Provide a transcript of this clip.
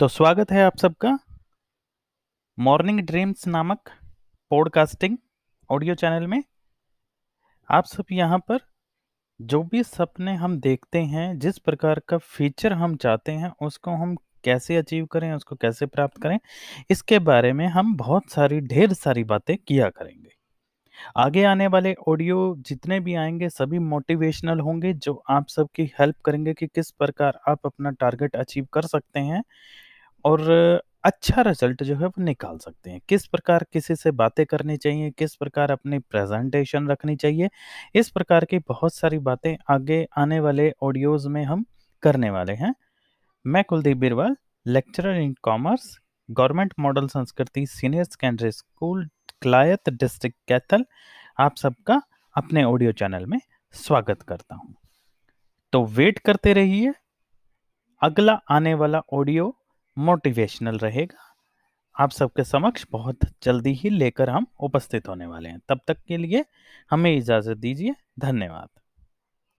तो स्वागत है आप सबका मॉर्निंग ड्रीम्स नामक पॉडकास्टिंग ऑडियो चैनल में। आप सब यहाँ पर जो भी सपने हम देखते हैं, जिस प्रकार का फीचर हम चाहते हैं, उसको हम कैसे अचीव करें, उसको कैसे प्राप्त करें, इसके बारे में हम बहुत सारी, ढेर सारी बातें किया करेंगे। आगे आने वाले ऑडियो जितने भी आएँगे, सभी मोटिवेशनल होंगे, जो आप सबकी हेल्प करेंगे कि किस प्रकार आप अपना टारगेट अचीव कर सकते हैं। और अच्छा रिज़ल्ट जो है वो निकाल सकते हैं। किस प्रकार किसी से बातें करनी चाहिए, किस प्रकार अपनी प्रेजेंटेशन रखनी चाहिए, इस प्रकार की बहुत सारी बातें आगे आने वाले ऑडियोज़ में हम करने वाले हैं। मैं Kuldeep Birwal, lecturer in commerce, government model Sanskriti, senior secondary school, Kalayat district Kaithal, आप सबका अपने ऑडियो चैनल में स्वागत करता हूँ। तो वेट करते रहिए। अगला आने वाला ऑडियो मोटिवेशनल रहेगा। आप सबके समक्ष बहुत जल्दी ही लेकर हम उपस्थित होने वाले हैं। तब तक के लिए हमें इजाज़त दीजिए। धन्यवाद।